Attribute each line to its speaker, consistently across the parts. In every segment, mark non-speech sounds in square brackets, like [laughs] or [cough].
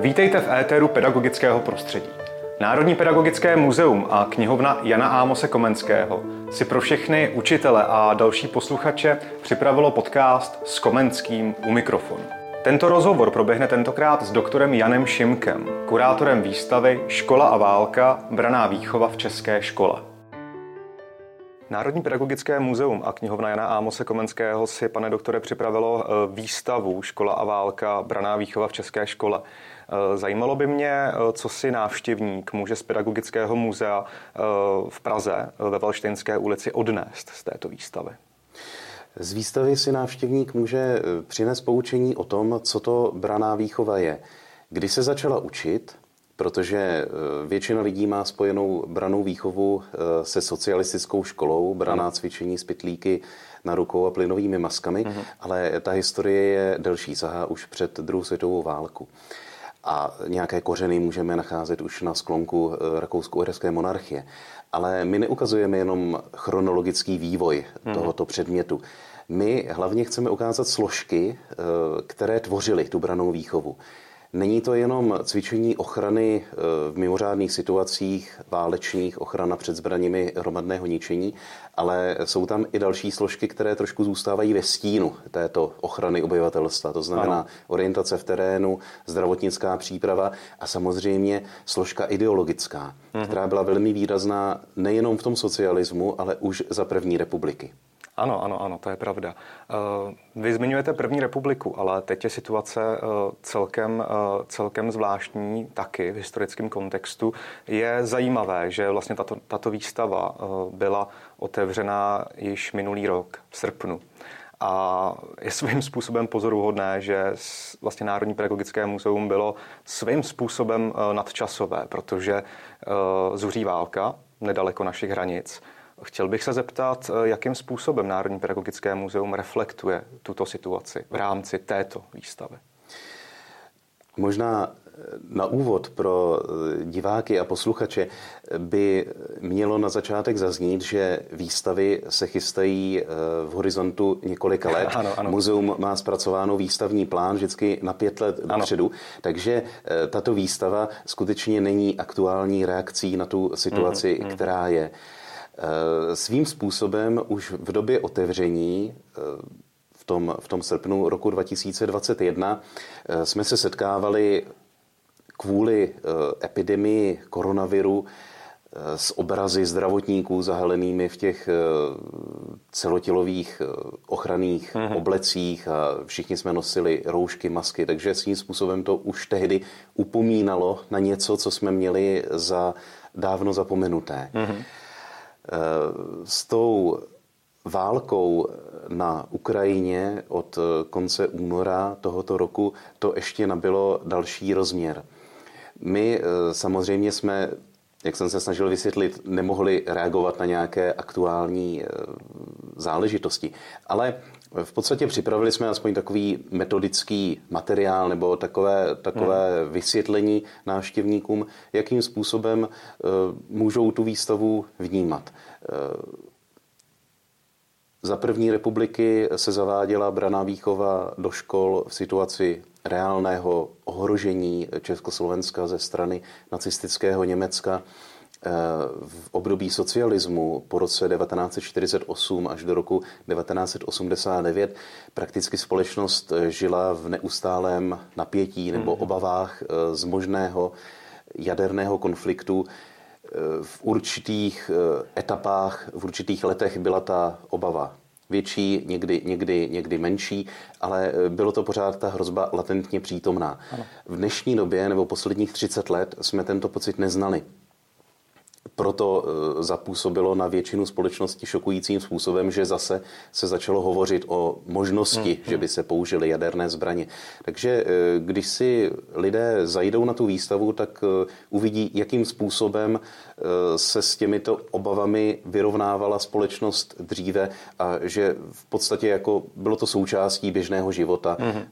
Speaker 1: Vítejte v éteru pedagogického prostředí. Národní pedagogické muzeum a knihovna Jana Ámose Komenského si pro všechny učitele a další posluchače připravilo podcast s Komenským u mikrofonu. Tento rozhovor proběhne tentokrát s doktorem Janem Šimkem, kurátorem výstavy Škola a válka, braná výchova v české škole. Národní pedagogické muzeum a knihovna Jana Ámose Komenského si, pane doktore, připravilo eh, výstavu Škola a válka, braná výchova v české škole. Eh, zajímalo by mě, eh, co si návštěvník může z pedagogického muzea v Praze ve Valštejnské ulici odnést z této výstavy.
Speaker 2: Z výstavy si návštěvník může přinést poučení o tom, co to braná výchova je. Kdy se začala učit, protože eh, většina lidí má spojenou branou výchovu eh, se socialistickou školou, braná cvičení z pytlíky na rukou a plynovými maskami, uh-huh. ale ta historie je delší, sahá už před druhou světovou válku. A nějaké kořeny můžeme nacházet už na sklonku eh, rakousko-uherské monarchie. Ale my neukazujeme jenom chronologický vývoj tohoto předmětu. My hlavně chceme ukázat složky, které tvořily tu branou výchovu. Není to jenom cvičení ochrany eh, v mimořádných situacích, válečných, ochrana před zbraněmi hromadného ničení, ale jsou tam i další složky, které trošku zůstávají ve stínu této ochrany obyvatelstva. To znamená ano. orientace v terénu, zdravotnická příprava a samozřejmě složka ideologická, mhm. která byla velmi výrazná nejenom v tom socialismu, ale už za první republiky.
Speaker 1: Ano, ano, ano, to je pravda. Eh, vy zmiňujete první republiku, ale teď je situace eh, celkem, eh, celkem zvláštní taky v historickém kontextu. Je zajímavé, že vlastně tato, tato výstava byla otevřená již minulý rok v srpnu. A je svým způsobem pozoruhodné, že vlastně Národní pedagogické muzeum bylo svým způsobem nadčasové, protože zuří válka nedaleko našich hranic Chtěl bych se zeptat, eh, jakým způsobem Národní pedagogické muzeum reflektuje tuto situaci v rámci této výstavy.
Speaker 2: Možná eh, na úvod pro eh, diváky a posluchače by mělo na začátek zaznít, že výstavy se chystají v horizontu několika let. [laughs] Ano, ano. Muzeum má zpracováno výstavní plán vždycky na pět let dopředu, takže tato výstava skutečně není aktuální reakcí na tu situaci, mm-hmm. která je. Eh, svým způsobem už v době otevření eh, v tom, v tom srpnu roku 2021 eh, jsme se setkávali kvůli epidemii koronaviru s obrazy zdravotníků zahalenými v těch celotělových ochranných mm-hmm. oblecích a všichni jsme nosili roušky, masky, takže svým způsobem to už tehdy upomínalo na něco, co jsme měli za dávno zapomenuté. Mm-hmm. S tou válkou na Ukrajině od konce února tohoto roku to ještě nabilo další rozměr. My eh, samozřejmě jsme, jak jsem se snažil vysvětlit, nemohli reagovat na nějaké aktuální eh, záležitosti, ale v podstatě připravili jsme aspoň takový metodický materiál nebo takové, takové hmm. vysvětlení návštěvníkům, jakým způsobem uh, můžou tu výstavu vnímat. Uh, za první republiky se zaváděla braná výchova do škol v situaci reálného ohrožení Československa ze strany nacistického Německa. Eh, v období socialismu po roce 1948 až do roku 1989 prakticky společnost eh, žila v neustálém napětí nebo mhm. obavách eh, z možného jaderného konfliktu. V určitých etapách, v určitých letech byla ta obava větší, někdy, někdy, někdy menší, ale bylo to pořád ta hrozba latentně přítomná. Ano. V dnešní době nebo posledních 30 let jsme tento pocit neznali proto eh, zapůsobilo na většinu společnosti šokujícím způsobem, že zase se začalo hovořit o možnosti, hmm. že by se použily jaderné zbraně. Takže eh, když si lidé zajdou na tu výstavu, tak eh, uvidí, jakým způsobem se s těmito obavami vyrovnávala společnost dříve a že v podstatě jako bylo to součástí běžného života. Hmm.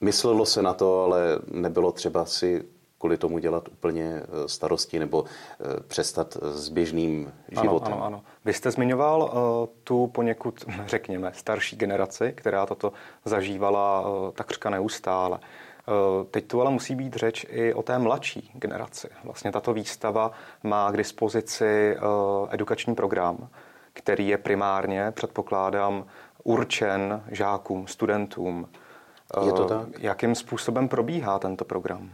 Speaker 2: Myslelo se na to, ale nebylo třeba si kvůli tomu dělat úplně eh, starosti nebo eh, přestat s běžným životem.
Speaker 1: Ano, ano, ano. Vy jste zmiňoval uh, tu poněkud, [laughs] řekněme, starší generaci, která toto zažívala uh, takřka neustále. Teď tu ale musí být řeč i o té mladší generaci. Vlastně tato výstava má k dispozici edukační program, který je primárně, předpokládám, určen žákům, studentům.
Speaker 2: Je to tak?
Speaker 1: Jakým způsobem probíhá tento program?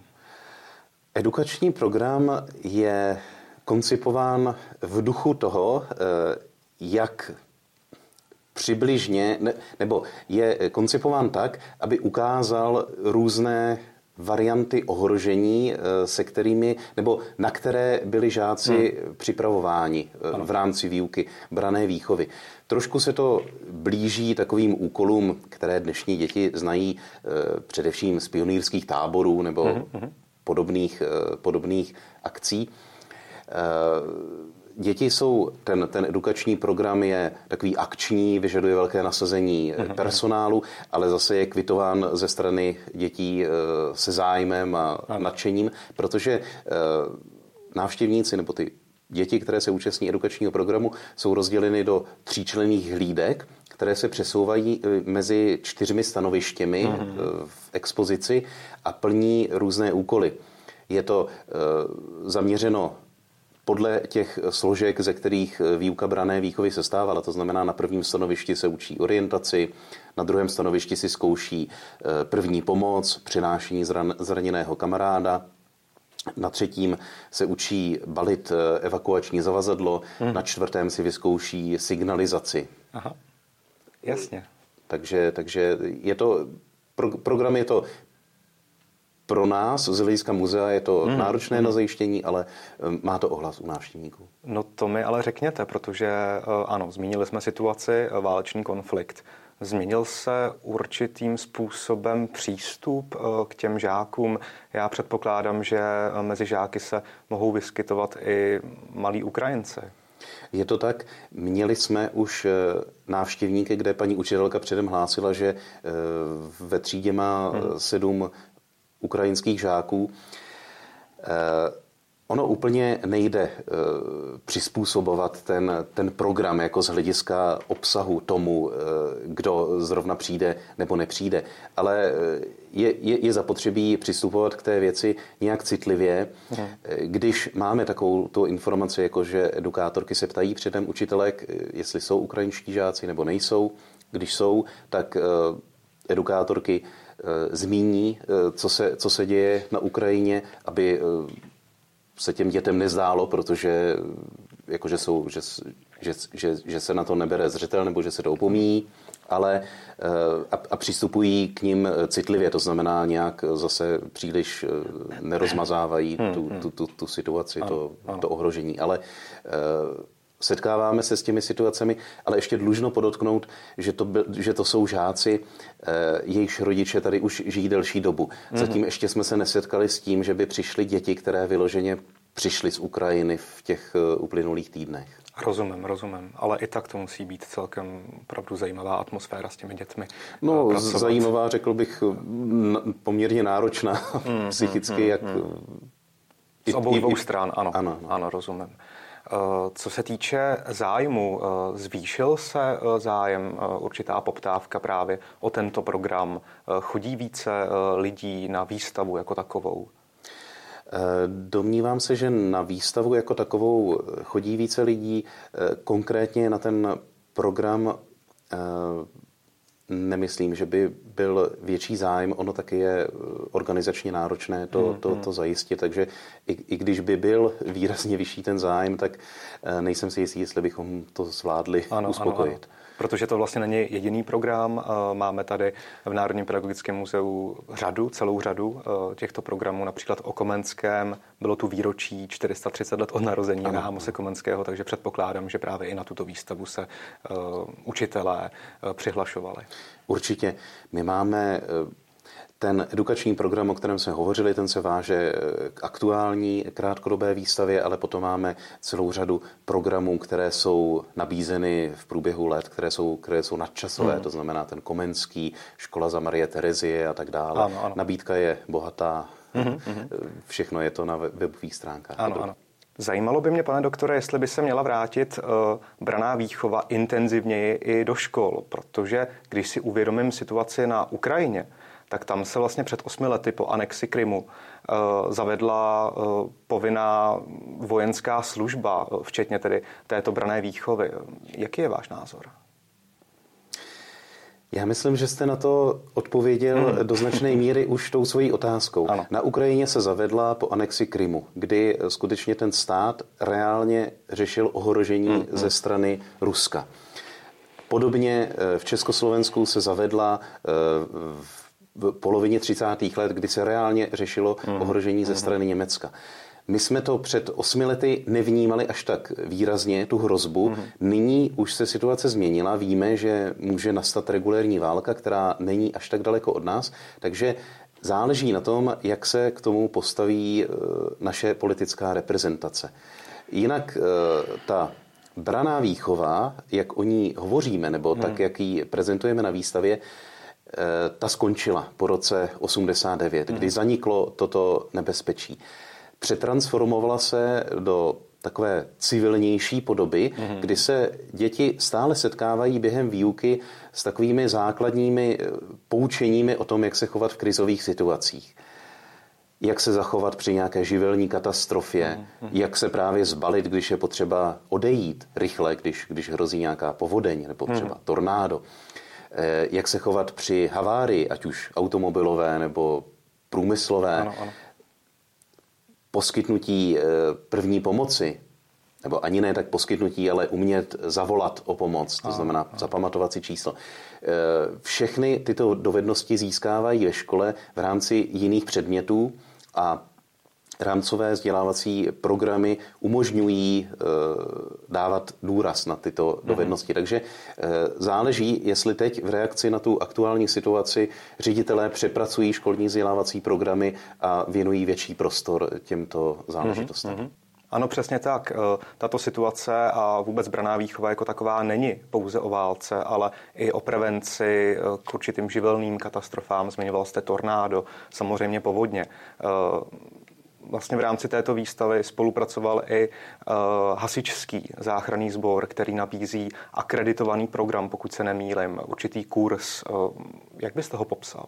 Speaker 2: Edukační program je koncipován v duchu toho, eh, jak přibližně, nebo je koncipován tak, aby ukázal různé varianty ohrožení, eh, se kterými, nebo na které byli žáci hmm. připravováni eh, v rámci výuky brané výchovy. Trošku se to blíží takovým úkolům, které dnešní děti znají především z pionýrských táborů nebo hmm podobných, eh, podobných akcí. Eh, děti jsou, ten, ten edukační program je takový akční, vyžaduje velké nasazení mhm. personálu, ale zase je kvitován ze strany dětí eh, se zájmem a nadšením, protože návštěvníci nebo ty děti, které se účastní edukačního programu, jsou rozděleny do tříčlenných hlídek, které se přesouvají e, mezi čtyřmi stanovištěmi mm-hmm. v expozici a plní různé úkoly. Je to e, zaměřeno podle těch složek, ze kterých výuka brané výchovy se stávala. To znamená, na prvním stanovišti se učí orientaci, na druhém stanovišti si zkouší první pomoc, přinášení zraněného kamaráda, na třetím se učí balit evakuační zavazadlo, hmm. na čtvrtém si vyzkouší signalizaci. Aha.
Speaker 1: Jasně.
Speaker 2: Takže, takže je to, pro, program je to pro nás z hlediska muzea je to hmm. náročné hmm. na zajištění, ale um, má to ohlas u návštěvníků.
Speaker 1: No to mi ale řekněte, protože uh, ano, zmínili jsme situaci, uh, válečný konflikt. Změnil se určitým způsobem přístup uh, k těm žákům. Já předpokládám, že mezi žáky se mohou vyskytovat i malí Ukrajinci.
Speaker 2: Je to tak. Měli jsme už eh, návštěvníky, kde paní učitelka předem hlásila, že eh, ve třídě má hmm. Eh, sedm ukrajinských žáků. Ono úplně nejde e, přizpůsobovat ten, ten program jako z hlediska obsahu tomu, e, kdo zrovna přijde nebo nepřijde, ale je, je, je zapotřebí přistupovat k té věci nějak citlivě. Hmm. Když máme takovou tu informaci, jako že edukátorky se ptají předem učitelek, jestli jsou ukrajinští žáci nebo nejsou, když jsou, tak e, edukátorky zmíní, co se, co se děje na Ukrajině, aby se těm dětem nezdálo, protože jakože jsou, že, že, že, že se na to nebere zřetel nebo že se to opomíjí, ale eh, a, a přistupují k ním citlivě, to znamená nějak zase příliš eh, nerozmazávají hmm, tu, hmm. tu, tu, tu situaci, to, to ohrožení. Ale eh, setkáváme se s těmi situacemi, ale ještě dlužno podotknout, že to, byl, že to jsou žáci, eh, jejichž rodiče tady už žijí delší dobu. Mm-hmm. Zatím ještě jsme se nesetkali s tím, že by přišly děti, které vyloženě přišly z Ukrajiny v těch eh, uplynulých týdnech.
Speaker 1: Rozumím, rozumím, ale i tak to musí být celkem opravdu zajímavá atmosféra s těmi dětmi.
Speaker 2: No, pracovat. zajímavá, řekl bych, poměrně náročná mm, psychicky, mm, jak... Mm.
Speaker 1: Z obou dvou stran, ano, ano, ano. ano rozumím. Eh, co se týče zájmu, eh, zvýšil se eh, zájem, určitá poptávka právě o tento program? Chodí více lidí na výstavu jako takovou?
Speaker 2: Domnívám se, že na výstavu jako takovou chodí více lidí. Konkrétně na ten program Nemyslím, že by byl větší zájem. Ono taky je organizačně náročné to, hmm, to, hmm. to zajistit, takže i, i když by byl výrazně vyšší ten zájem, tak eh, nejsem si jistý, jestli bychom to zvládli ano, uspokojit. Ano, ano
Speaker 1: protože to vlastně není jediný program. Eh, máme tady v Národním pedagogickém muzeu řadu, celou řadu eh, těchto programů, například o Komenském. Bylo tu výročí 430 let od narození na Amose Komenského, takže předpokládám, že právě i na tuto výstavu se učitelé přihlašovali.
Speaker 2: Určitě. My máme ten edukační program, o kterém jsme hovořili, ten se váže k aktuální krátkodobé výstavě, ale potom máme celou řadu programů, které jsou nabízeny v průběhu let, které jsou, které jsou nadčasové, hmm. to znamená ten Komenský, Škola za Marie Terezie a tak dále. Ano, ano. Nabídka je bohatá, hmm, hmm. všechno je to na webových stránkách.
Speaker 1: Ano, ano. Zajímalo by mě, pane doktore, jestli by se měla vrátit uh, braná výchova intenzivněji i do škol, protože když si uvědomím situaci na Ukrajině, tak tam se vlastně před osmi lety po anexi Krymu zavedla povinná vojenská služba, včetně tedy této brané výchovy. Jaký je váš názor?
Speaker 2: Já myslím, že jste na to odpověděl hmm. do značné míry už tou svojí otázkou. Ano. Na Ukrajině se zavedla po anexi Krymu, kdy skutečně ten stát reálně řešil ohrožení hmm. ze strany Ruska. Podobně eh, v Československu se zavedla eh, v polovině 30. let, kdy se reálně řešilo hmm. ohrožení ze hmm. strany Německa. My jsme to před osmi lety nevnímali až tak výrazně, tu hrozbu. Mm-hmm. Nyní už se situace změnila. Víme, že může nastat regulérní válka, která není až tak daleko od nás. Takže záleží na tom, jak se k tomu postaví e, naše politická reprezentace. Jinak e, ta braná výchova, jak o ní hovoříme, nebo mm. tak, jak ji prezentujeme na výstavě, e, ta skončila po roce 89, mm. kdy zaniklo toto nebezpečí přetransformovala se do takové civilnější podoby, mm-hmm. kdy se děti stále setkávají během výuky s takovými základními eh, poučeními o tom, jak se chovat v krizových situacích. Jak se zachovat při nějaké živelní katastrofě, mm-hmm. jak se právě zbalit, když je potřeba odejít rychle, když, když hrozí nějaká povodeň nebo mhm. třeba mm-hmm. tornádo. Eh, jak se chovat při havárii, ať už automobilové nebo průmyslové. Ano, ano poskytnutí eh, první pomoci, nebo ani ne tak poskytnutí, ale umět zavolat o pomoc, to znamená zapamatovat si číslo. Eh, všechny tyto dovednosti získávají ve škole v rámci jiných předmětů a rámcové vzdělávací programy umožňují e, dávat důraz na tyto mhm. dovednosti. Takže e, záleží, jestli teď v reakci na tu aktuální situaci ředitelé přepracují školní vzdělávací programy a věnují větší prostor těmto záležitostem. Mm-hmm.
Speaker 1: Ano, přesně tak. E, tato situace a vůbec braná výchova jako taková není pouze o válce, ale i o prevenci k určitým živelným katastrofám. Zmiňoval jste tornádo, samozřejmě povodně vlastně v rámci této výstavy spolupracoval i uh, hasičský záchranný sbor, který nabízí akreditovaný program, pokud se nemýlim, určitý kurz. Uh, jak byste ho popsal?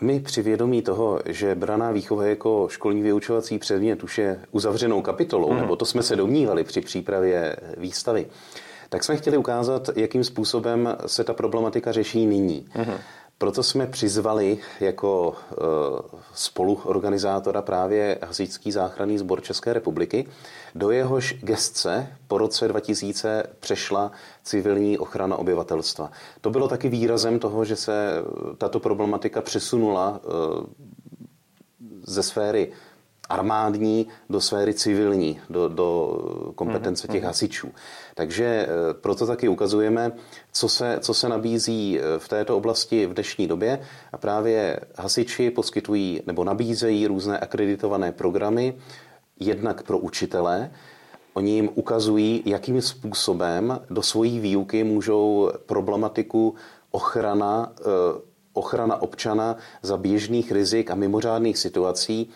Speaker 2: My při vědomí toho, že braná výchova jako školní vyučovací předmět už je uzavřenou kapitolou, mm. nebo to jsme se domnívali při přípravě výstavy, tak jsme chtěli ukázat, jakým způsobem se ta problematika řeší nyní. Mm. Proto jsme přizvali jako e, spoluorganizátora právě Hasičský záchranný sbor České republiky. Do jehož gestce po roce 2000 přešla civilní ochrana obyvatelstva. To bylo taky výrazem toho, že se tato problematika přesunula e, ze sféry armádní do sféry civilní, do, do kompetence těch mhm, mhm. hasičů. Takže eh, proto taky ukazujeme, co se, co se nabízí eh, v této oblasti v dnešní době a právě hasiči poskytují nebo nabízejí různé akreditované programy, jednak pro učitele, Oni jim ukazují, jakým způsobem do svojí výuky můžou problematiku ochrana, eh, ochrana občana za běžných rizik a mimořádných situací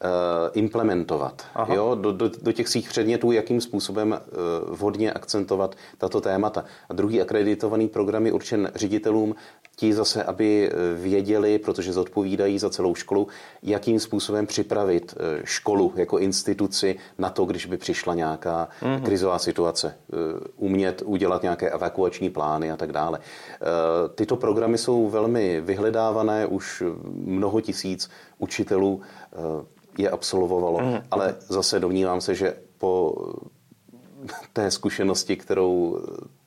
Speaker 2: Eh, implementovat jo, do, do, do těch svých předmětů, jakým způsobem eh, vhodně akcentovat tato témata. A druhý akreditovaný program je určen ředitelům, ti zase, aby eh, věděli, protože zodpovídají za celou školu, jakým způsobem připravit školu jako instituci na to, když by přišla nějaká mm-hmm. krizová situace. Umět udělat nějaké evakuační plány a tak dále. Tyto programy jsou velmi vyhledávané, už mnoho tisíc učitelů je absolvovalo. Mm. Ale zase domnívám se, že po té zkušenosti, kterou,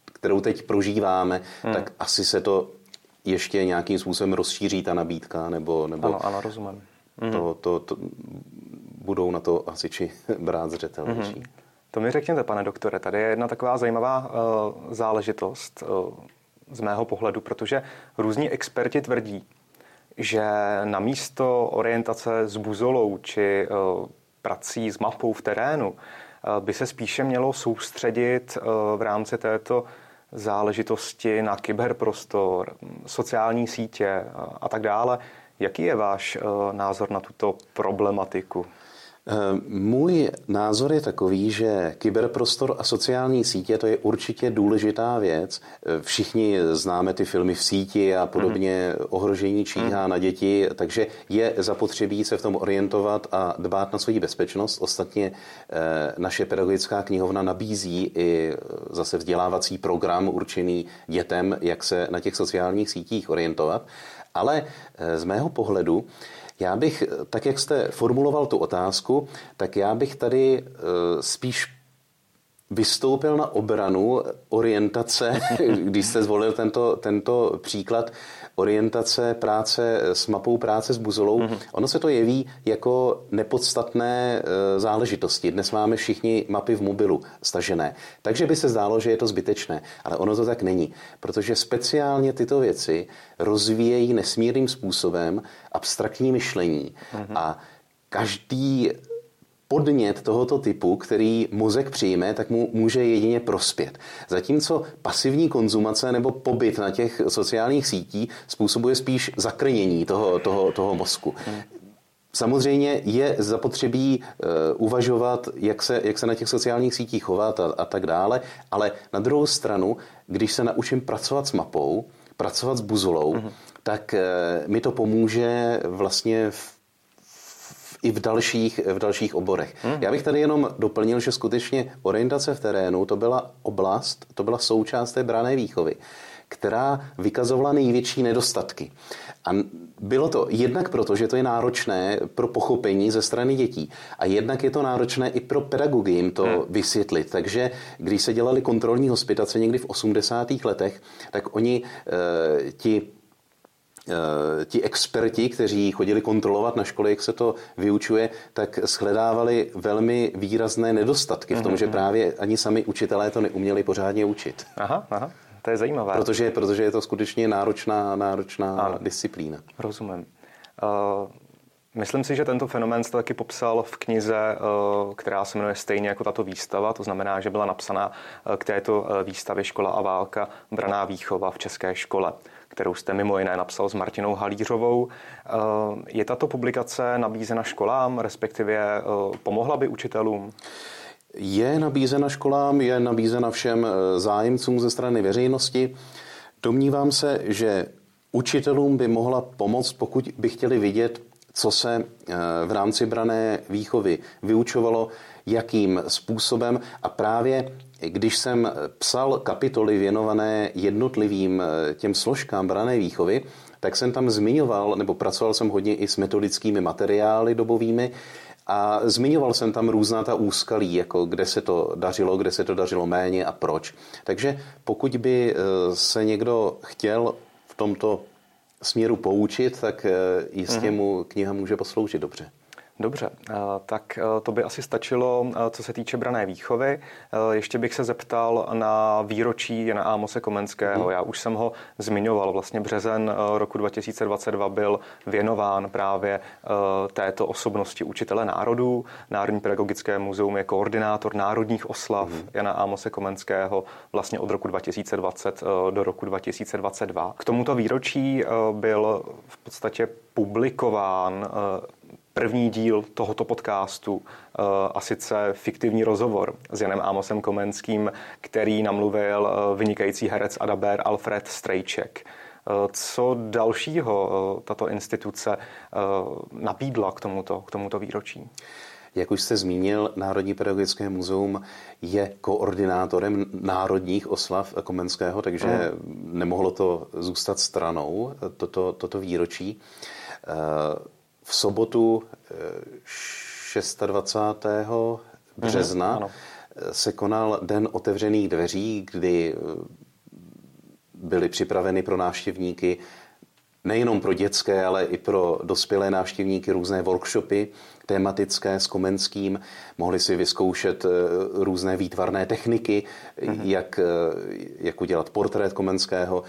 Speaker 2: kterou teď prožíváme, mm. tak asi se to ještě nějakým způsobem rozšíří ta nabídka, nebo, nebo
Speaker 1: ano, ano, rozumím.
Speaker 2: Mm. To, to, to, budou na to hasiči [laughs] brát zřetel. Mm.
Speaker 1: To mi řekněte, pane doktore, tady je jedna taková zajímavá uh, záležitost uh, z mého pohledu, protože různí experti tvrdí, že na místo orientace s buzolou či eh, prací s mapou v terénu eh, by se spíše mělo soustředit eh, v rámci této záležitosti na kyberprostor, sociální sítě a tak dále. Jaký je váš názor na tuto problematiku?
Speaker 2: Eh, můj názor je takový, že kyberprostor a sociální sítě to je určitě důležitá věc. Eh, všichni známe ty filmy v síti a podobně, mm. ohrožení číhá mm. na děti, takže je zapotřebí se v tom orientovat a dbát na svoji bezpečnost. Ostatně eh, naše pedagogická knihovna nabízí i zase vzdělávací program určený dětem, jak se na těch sociálních sítích orientovat. Ale z mého pohledu já bych, tak jak jste formuloval tu otázku, tak já bych tady eh, spíš vystoupil na obranu orientace, [laughs] když jste zvolil tento, tento příklad, orientace práce s mapou práce s buzolou, mm-hmm. ono se to jeví jako nepodstatné e, záležitosti. Dnes máme všichni mapy v mobilu stažené, takže by se zdálo, že je to zbytečné, ale ono to tak není, protože speciálně tyto věci rozvíjejí nesmírným způsobem abstraktní myšlení mm-hmm. a každý podnět tohoto typu, který mozek přijme, tak mu může jedině prospět. Zatímco pasivní konzumace nebo pobyt na těch sociálních sítí způsobuje spíš zakrnění toho, toho, toho mozku. Samozřejmě je zapotřebí uh, uvažovat, jak se, jak se na těch sociálních sítích chovat a, a tak dále, ale na druhou stranu, když se naučím pracovat s mapou, pracovat s buzolou, mm-hmm. tak uh, mi to pomůže vlastně v i v dalších, v dalších oborech. Hmm. Já bych tady jenom doplnil, že skutečně orientace v terénu to byla oblast, to byla součást té brané výchovy, která vykazovala největší nedostatky. A bylo to jednak proto, že to je náročné pro pochopení ze strany dětí a jednak je to náročné i pro pedagogy jim to hmm. vysvětlit. Takže když se dělali kontrolní hospitace někdy v 80. letech, tak oni e, ti ti experti, kteří chodili kontrolovat na škole, jak se to vyučuje, tak shledávali velmi výrazné nedostatky v tom, mm-hmm. že mhm. právě ani sami učitelé to neuměli pořádně učit.
Speaker 1: Aha, aha. To je zajímavé.
Speaker 2: Protože, protože je to skutečně náročná, náročná ano. disciplína.
Speaker 1: Rozumím. Uh, Myslím si, že tento fenomén jste taky popsal v knize, která se jmenuje stejně jako tato výstava, to znamená, že byla napsaná k této výstavě Škola a válka, braná výchova v české škole kterou jste mimo jiné napsal s Martinou Halířovou. Eh, je tato publikace nabízena školám, respektive eh, pomohla by učitelům?
Speaker 2: Je nabízena školám, je nabízena všem eh, zájemcům ze strany veřejnosti. Domnívám se, že učitelům by mohla pomoct, pokud by chtěli vidět, co se v rámci brané výchovy vyučovalo, jakým způsobem a právě když jsem psal kapitoly věnované jednotlivým eh, těm složkám brané výchovy, tak jsem tam zmiňoval, nebo pracoval jsem hodně i s metodickými materiály dobovými, a zmiňoval jsem tam různá ta úskalí, jako kde se to dařilo, kde se to dařilo méně a proč. Takže pokud by eh, se někdo chtěl v tomto směru poučit, tak eh, jistě mhm. mu kniha může posloužit dobře.
Speaker 1: Dobře, eh, tak eh, to by asi stačilo, eh, co se týče brané výchovy. Ještě bych se zeptal na výročí Jana Ámose Komenského. Mm. Já už jsem ho zmiňoval. Vlastně březen roku 2022 byl věnován právě této osobnosti učitele národů. Národní pedagogické muzeum je koordinátor národních oslav mm. Jana Ámose Komenského vlastně od roku 2020 do roku 2022. K tomuto výročí byl v podstatě publikován první díl tohoto podcastu, eh, a sice fiktivní rozhovor s Janem Ámosem Komenským, který namluvil eh, vynikající herec Adaber Alfred Strejček. Eh, co dalšího tato instituce nabídla k tomuto, k tomuto výročí?
Speaker 2: Jak už jste zmínil, Národní pedagogické muzeum je koordinátorem národních oslav Komenského, takže mm. nemohlo to zůstat stranou, toto, toto výročí v sobotu 26. Eh, března mm-hmm, se konal Den otevřených dveří, kdy eh, byly připraveny pro návštěvníky nejenom pro dětské, ale i pro dospělé návštěvníky různé workshopy tematické s Komenským. Mohli si vyzkoušet různé výtvarné techniky, mm-hmm. jak, jak udělat portrét Komenského.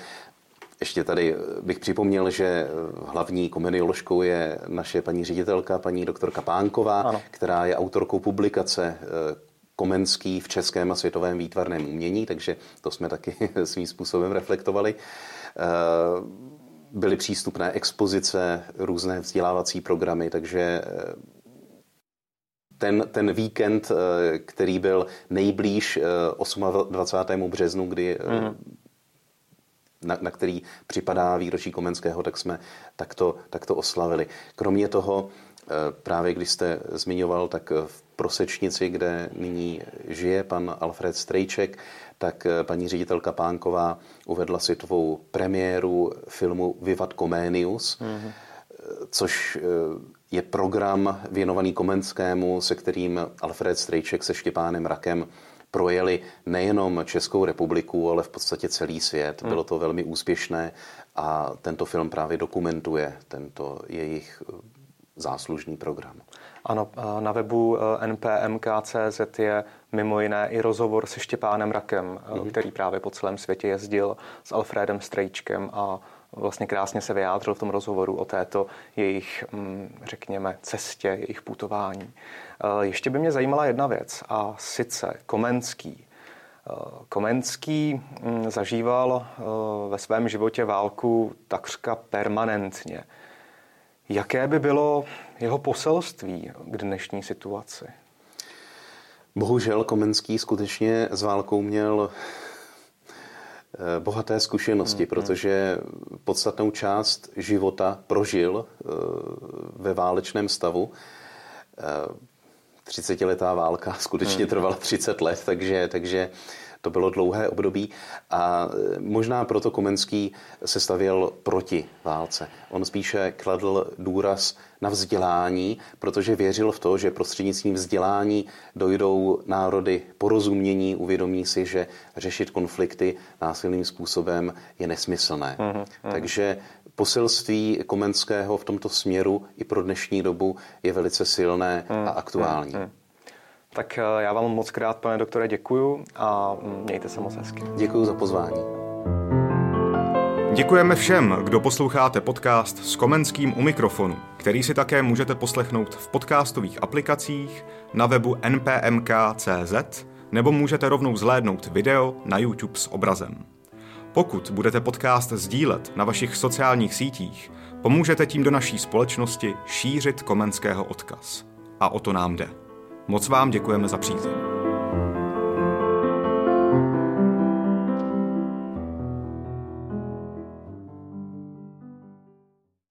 Speaker 2: Ještě tady bych připomněl, že hlavní komedioložkou je naše paní ředitelka, paní doktorka Pánková, ano. která je autorkou publikace eh, Komenský v českém a světovém výtvarném umění, takže to jsme taky [laughs] svým způsobem reflektovali. Eh, byly přístupné expozice, různé vzdělávací programy, takže eh, ten, ten víkend, který byl nejblíž 28. březnu, kdy mm na, na který připadá výročí Komenského, tak jsme takto, takto oslavili. Kromě toho, právě když jste zmiňoval, tak v Prosečnici, kde nyní žije pan Alfred Strejček, tak eh, paní ředitelka Pánková uvedla světovou premiéru filmu Vivat Comenius, mm-hmm. což eh, je program věnovaný Komenskému, se kterým Alfred Strejček se Štěpánem Rakem projeli nejenom Českou republiku, ale v podstatě celý svět. Mm. Bylo to velmi úspěšné a tento film právě dokumentuje tento jejich záslužný program.
Speaker 1: Ano, na webu eh, npmk.cz je mimo jiné i rozhovor se Štěpánem Rakem, mm-hmm. který právě po celém světě jezdil s Alfredem Strejčkem a vlastně krásně se vyjádřil v tom rozhovoru o této jejich, mm, řekněme, cestě, jejich putování. Eh, ještě by mě zajímala jedna věc a sice Komenský. Komenský mm, zažíval ve svém životě válku takřka permanentně. Jaké by bylo jeho poselství k dnešní situaci?
Speaker 2: Bohužel Komenský skutečně s válkou měl eh, bohaté zkušenosti, hmm, protože podstatnou část života prožil eh, ve válečném stavu. 30-letá eh, válka [laughs] skutečně hmm. trvala 30 let, takže, takže to bylo dlouhé období a e, možná proto Komenský se stavěl proti válce. On spíše kladl důraz na vzdělání, protože věřil v to, že prostřednictvím vzdělání dojdou národy porozumění, uvědomí si, že řešit konflikty násilným způsobem je nesmyslné. Mm-hmm. Takže poselství Komenského v tomto směru i pro dnešní dobu je velice silné mm, a aktuální. Mm, mm.
Speaker 1: Tak eh, já vám moc krát, pane doktore, děkuju a mějte se moc hezky.
Speaker 2: Děkuji za pozvání.
Speaker 1: Děkujeme všem, kdo posloucháte podcast s Komenským u mikrofonu, který si také můžete poslechnout v podcastových aplikacích, na webu npmk.cz nebo můžete rovnou zhlédnout video na YouTube s obrazem. Pokud budete podcast sdílet na vašich sociálních sítích, pomůžete tím do naší společnosti šířit komenského odkaz. A o to nám jde. Moc vám děkujeme za přízeň.